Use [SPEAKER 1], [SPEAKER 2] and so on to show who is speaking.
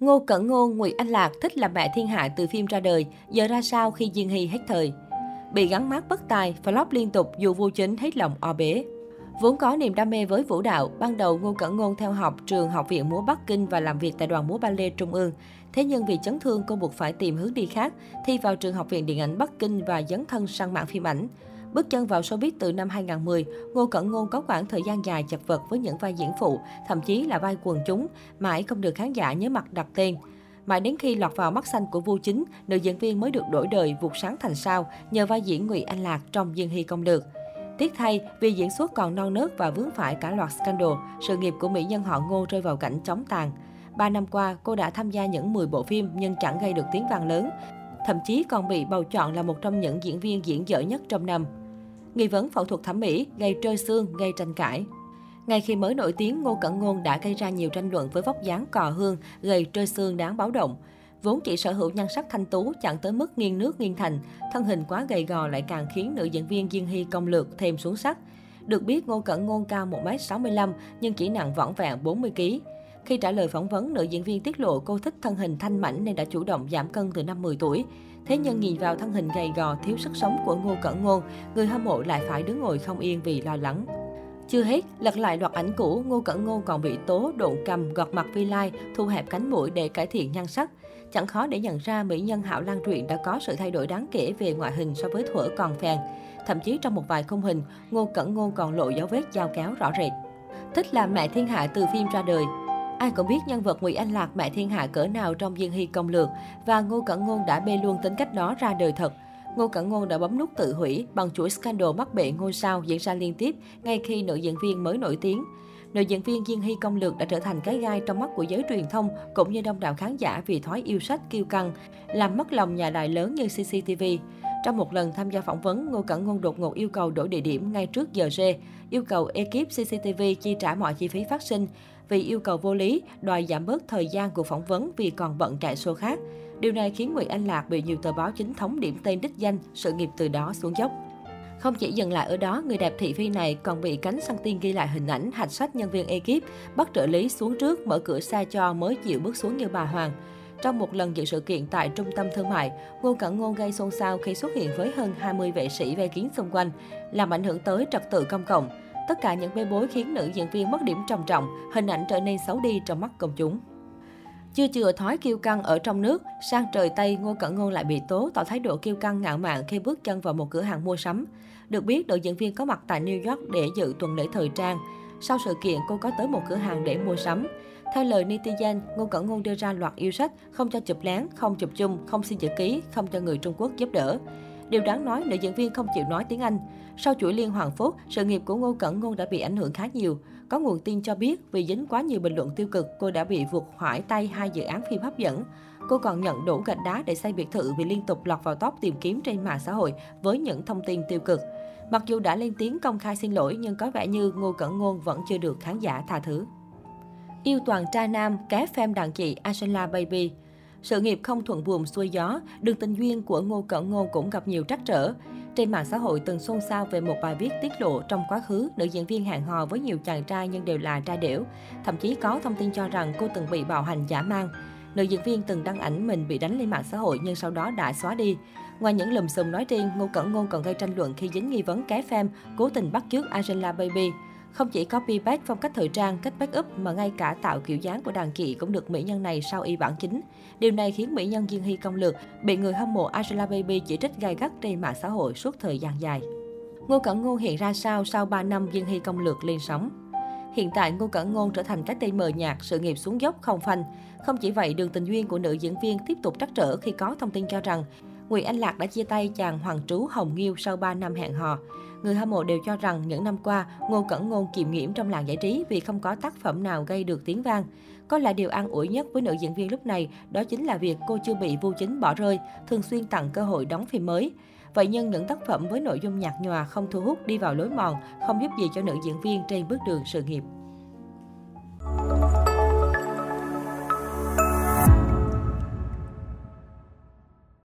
[SPEAKER 1] Ngô Cẩn Ngôn, Ngụy Anh Lạc thích làm mẹ thiên hạ từ phim ra đời, giờ ra sao khi Diên Hy hết thời. Bị gắn mát bất tài, flop liên tục dù vô chính hết lòng o bế. Vốn có niềm đam mê với vũ đạo, ban đầu Ngô Cẩn Ngôn theo học trường Học viện múa Bắc Kinh và làm việc tại đoàn múa ballet Trung ương. Thế nhưng vì chấn thương cô buộc phải tìm hướng đi khác, thi vào trường Học viện Điện ảnh Bắc Kinh và dấn thân sang mạng phim ảnh. Bước chân vào showbiz từ năm 2010, Ngô Cẩn Ngôn có khoảng thời gian dài chật vật với những vai diễn phụ, thậm chí là vai quần chúng, mãi không được khán giả nhớ mặt đặt tên. Mãi đến khi lọt vào mắt xanh của Vu Chính, nữ diễn viên mới được đổi đời vụt sáng thành sao nhờ vai diễn Ngụy Anh Lạc trong Dương Hy Công Lược. Tiếc thay, vì diễn xuất còn non nớt và vướng phải cả loạt scandal, sự nghiệp của mỹ nhân họ Ngô rơi vào cảnh chóng tàn. Ba năm qua, cô đã tham gia những 10 bộ phim nhưng chẳng gây được tiếng vang lớn. Thậm chí còn bị bầu chọn là một trong những diễn viên diễn dở nhất trong năm. Nghi vấn phẫu thuật thẩm mỹ gây trơi xương, gây tranh cãi. Ngay khi mới nổi tiếng, Ngô Cẩn Ngôn đã gây ra nhiều tranh luận với vóc dáng cò hương, gây trơi xương đáng báo động. Vốn chỉ sở hữu nhan sắc thanh tú, chẳng tới mức nghiêng nước nghiêng thành, thân hình quá gầy gò lại càng khiến nữ diễn viên Diên Hy công lược thêm xuống sắc. Được biết, Ngô Cẩn Ngôn cao 1m65 nhưng chỉ nặng vỏn vẹn 40kg. Khi trả lời phỏng vấn, nữ diễn viên tiết lộ cô thích thân hình thanh mảnh nên đã chủ động giảm cân từ năm 10 tuổi. Thế nhưng nhìn vào thân hình gầy gò, thiếu sức sống của Ngô Cẩn Ngôn, người hâm mộ lại phải đứng ngồi không yên vì lo lắng. Chưa hết, lật lại loạt ảnh cũ, Ngô Cẩn Ngôn còn bị tố độn cầm, gọt mặt vi lai, thu hẹp cánh mũi để cải thiện nhan sắc. Chẳng khó để nhận ra mỹ nhân Hạo Lan Truyện đã có sự thay đổi đáng kể về ngoại hình so với thuở còn phèn. Thậm chí trong một vài khung hình, Ngô Cẩn Ngôn còn lộ dấu vết dao kéo rõ rệt. Thích làm mẹ thiên hạ từ phim ra đời, Ai cũng biết nhân vật Ngụy Anh Lạc mẹ thiên hạ cỡ nào trong Diên Hy công lược và Ngô Cẩn Ngôn đã bê luôn tính cách đó ra đời thật. Ngô Cẩn Ngôn đã bấm nút tự hủy bằng chuỗi scandal mắc bệ ngôi sao diễn ra liên tiếp ngay khi nữ diễn viên mới nổi tiếng. Nữ diễn viên Diên Hy Công Lược đã trở thành cái gai trong mắt của giới truyền thông cũng như đông đảo khán giả vì thói yêu sách kiêu căng, làm mất lòng nhà đài lớn như CCTV. Trong một lần tham gia phỏng vấn, Ngô Cẩn Ngôn đột ngột yêu cầu đổi địa điểm ngay trước giờ rê, yêu cầu ekip CCTV chi trả mọi chi phí phát sinh. Vì yêu cầu vô lý, đòi giảm bớt thời gian của phỏng vấn vì còn bận chạy show khác. Điều này khiến Nguyễn Anh Lạc bị nhiều tờ báo chính thống điểm tên đích danh, sự nghiệp từ đó xuống dốc. Không chỉ dừng lại ở đó, người đẹp thị phi này còn bị cánh săn tiên ghi lại hình ảnh hạch sách nhân viên ekip, bắt trợ lý xuống trước mở cửa xa cho mới chịu bước xuống như bà Hoàng. Trong một lần dự sự kiện tại trung tâm thương mại, Ngô Cẩn Ngôn gây xôn xao khi xuất hiện với hơn 20 vệ sĩ vây kín xung quanh, làm ảnh hưởng tới trật tự công cộng. Tất cả những bê bối khiến nữ diễn viên mất điểm trầm trọng, hình ảnh trở nên xấu đi trong mắt công chúng. Chưa chừa thói kiêu căng ở trong nước, sang trời Tây Ngô Cẩn Ngôn lại bị tố tỏ thái độ kiêu căng ngạo mạn khi bước chân vào một cửa hàng mua sắm. Được biết, nữ diễn viên có mặt tại New York để dự tuần lễ thời trang. Sau sự kiện, cô có tới một cửa hàng để mua sắm. Theo lời netizen, Ngô Cẩn Ngôn đưa ra loạt yêu sách, không cho chụp lén, không chụp chung, không xin chữ ký, không cho người Trung Quốc giúp đỡ. Điều đáng nói, nữ diễn viên không chịu nói tiếng Anh. Sau chuỗi liên hoàn phốt, sự nghiệp của Ngô Cẩn Ngôn đã bị ảnh hưởng khá nhiều. Có nguồn tin cho biết, vì dính quá nhiều bình luận tiêu cực, cô đã bị vụt hoải tay hai dự án phim hấp dẫn. Cô còn nhận đủ gạch đá để xây biệt thự vì liên tục lọt vào top tìm kiếm trên mạng xã hội với những thông tin tiêu cực. Mặc dù đã lên tiếng công khai xin lỗi nhưng có vẻ như Ngô Cẩn Ngôn vẫn chưa được khán giả tha thứ. Yêu toàn trai nam, ké phim đàn chị Angela Baby sự nghiệp không thuận buồm xuôi gió, đường tình duyên của Ngô Cẩn Ngôn cũng gặp nhiều trắc trở. Trên mạng xã hội từng xôn xao về một bài viết tiết lộ trong quá khứ, nữ diễn viên hẹn hò với nhiều chàng trai nhưng đều là trai đểu. Thậm chí có thông tin cho rằng cô từng bị bạo hành giả mang. Nữ diễn viên từng đăng ảnh mình bị đánh lên mạng xã hội nhưng sau đó đã xóa đi. Ngoài những lùm xùm nói riêng, Ngô Cẩn Ngôn còn gây tranh luận khi dính nghi vấn ké phim cố tình bắt chước Angela Baby. Không chỉ copy paste phong cách thời trang, cách make up mà ngay cả tạo kiểu dáng của đàn chị cũng được mỹ nhân này sao y bản chính. Điều này khiến mỹ nhân Diên Hy công lược bị người hâm mộ Angela Baby chỉ trích gay gắt trên mạng xã hội suốt thời gian dài. Ngô Cẩn Ngôn hiện ra sao sau 3 năm Diên Hy công lược lên sóng? Hiện tại, Ngô Cẩn Ngôn trở thành cái tên mờ nhạt, sự nghiệp xuống dốc không phanh. Không chỉ vậy, đường tình duyên của nữ diễn viên tiếp tục trắc trở khi có thông tin cho rằng Nguyễn Anh Lạc đã chia tay chàng hoàng trú Hồng Nghiêu sau 3 năm hẹn hò. Người hâm mộ đều cho rằng những năm qua, Ngô Cẩn Ngôn kiềm nhiễm trong làng giải trí vì không có tác phẩm nào gây được tiếng vang. Có lẽ điều an ủi nhất với nữ diễn viên lúc này đó chính là việc cô chưa bị vô chính bỏ rơi, thường xuyên tặng cơ hội đóng phim mới. Vậy nhưng những tác phẩm với nội dung nhạt nhòa không thu hút đi vào lối mòn, không giúp gì cho nữ diễn viên trên bước đường sự nghiệp.